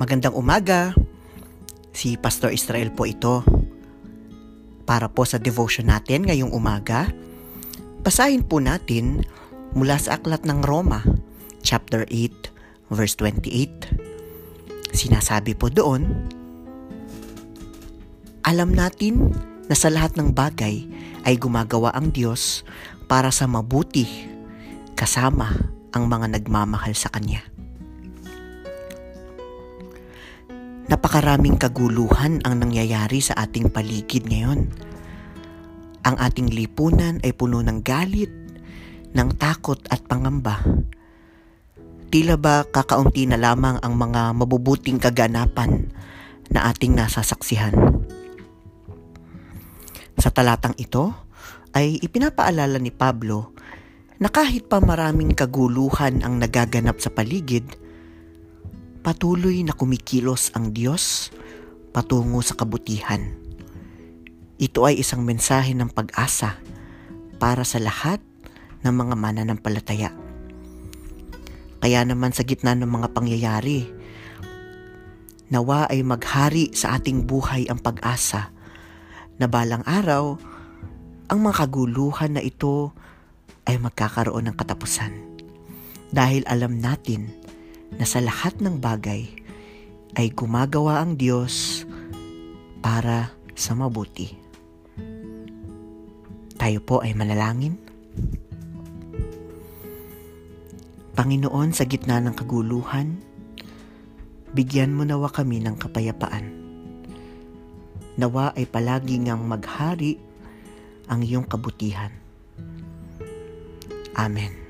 Magandang umaga. Si Pastor Israel po ito. Para po sa devotion natin ngayong umaga, basahin po natin mula sa aklat ng Roma, chapter 8, verse 28. Sinasabi po doon, Alam natin na sa lahat ng bagay ay gumagawa ang Diyos para sa mabuti kasama ang mga nagmamahal sa Kanya. Napakaraming kaguluhan ang nangyayari sa ating paligid ngayon. Ang ating lipunan ay puno ng galit, ng takot at pangamba. Tila ba kakaunti na lamang ang mga mabubuting kaganapan na ating nasasaksihan. Sa talatang ito ay ipinapaalala ni Pablo na kahit pa maraming kaguluhan ang nagaganap sa paligid, patuloy na kumikilos ang Diyos patungo sa kabutihan. Ito ay isang mensahe ng pag-asa para sa lahat ng mga mananampalataya. Kaya naman sa gitna ng mga pangyayari, nawa ay maghari sa ating buhay ang pag-asa na balang araw, ang mga kaguluhan na ito ay magkakaroon ng katapusan. Dahil alam natin na sa lahat ng bagay ay gumagawa ang Diyos para sa mabuti. Tayo po ay manalangin. Panginoon, sa gitna ng kaguluhan, bigyan mo nawa kami ng kapayapaan. Nawa ay palagi ngang maghari ang iyong kabutihan. Amen.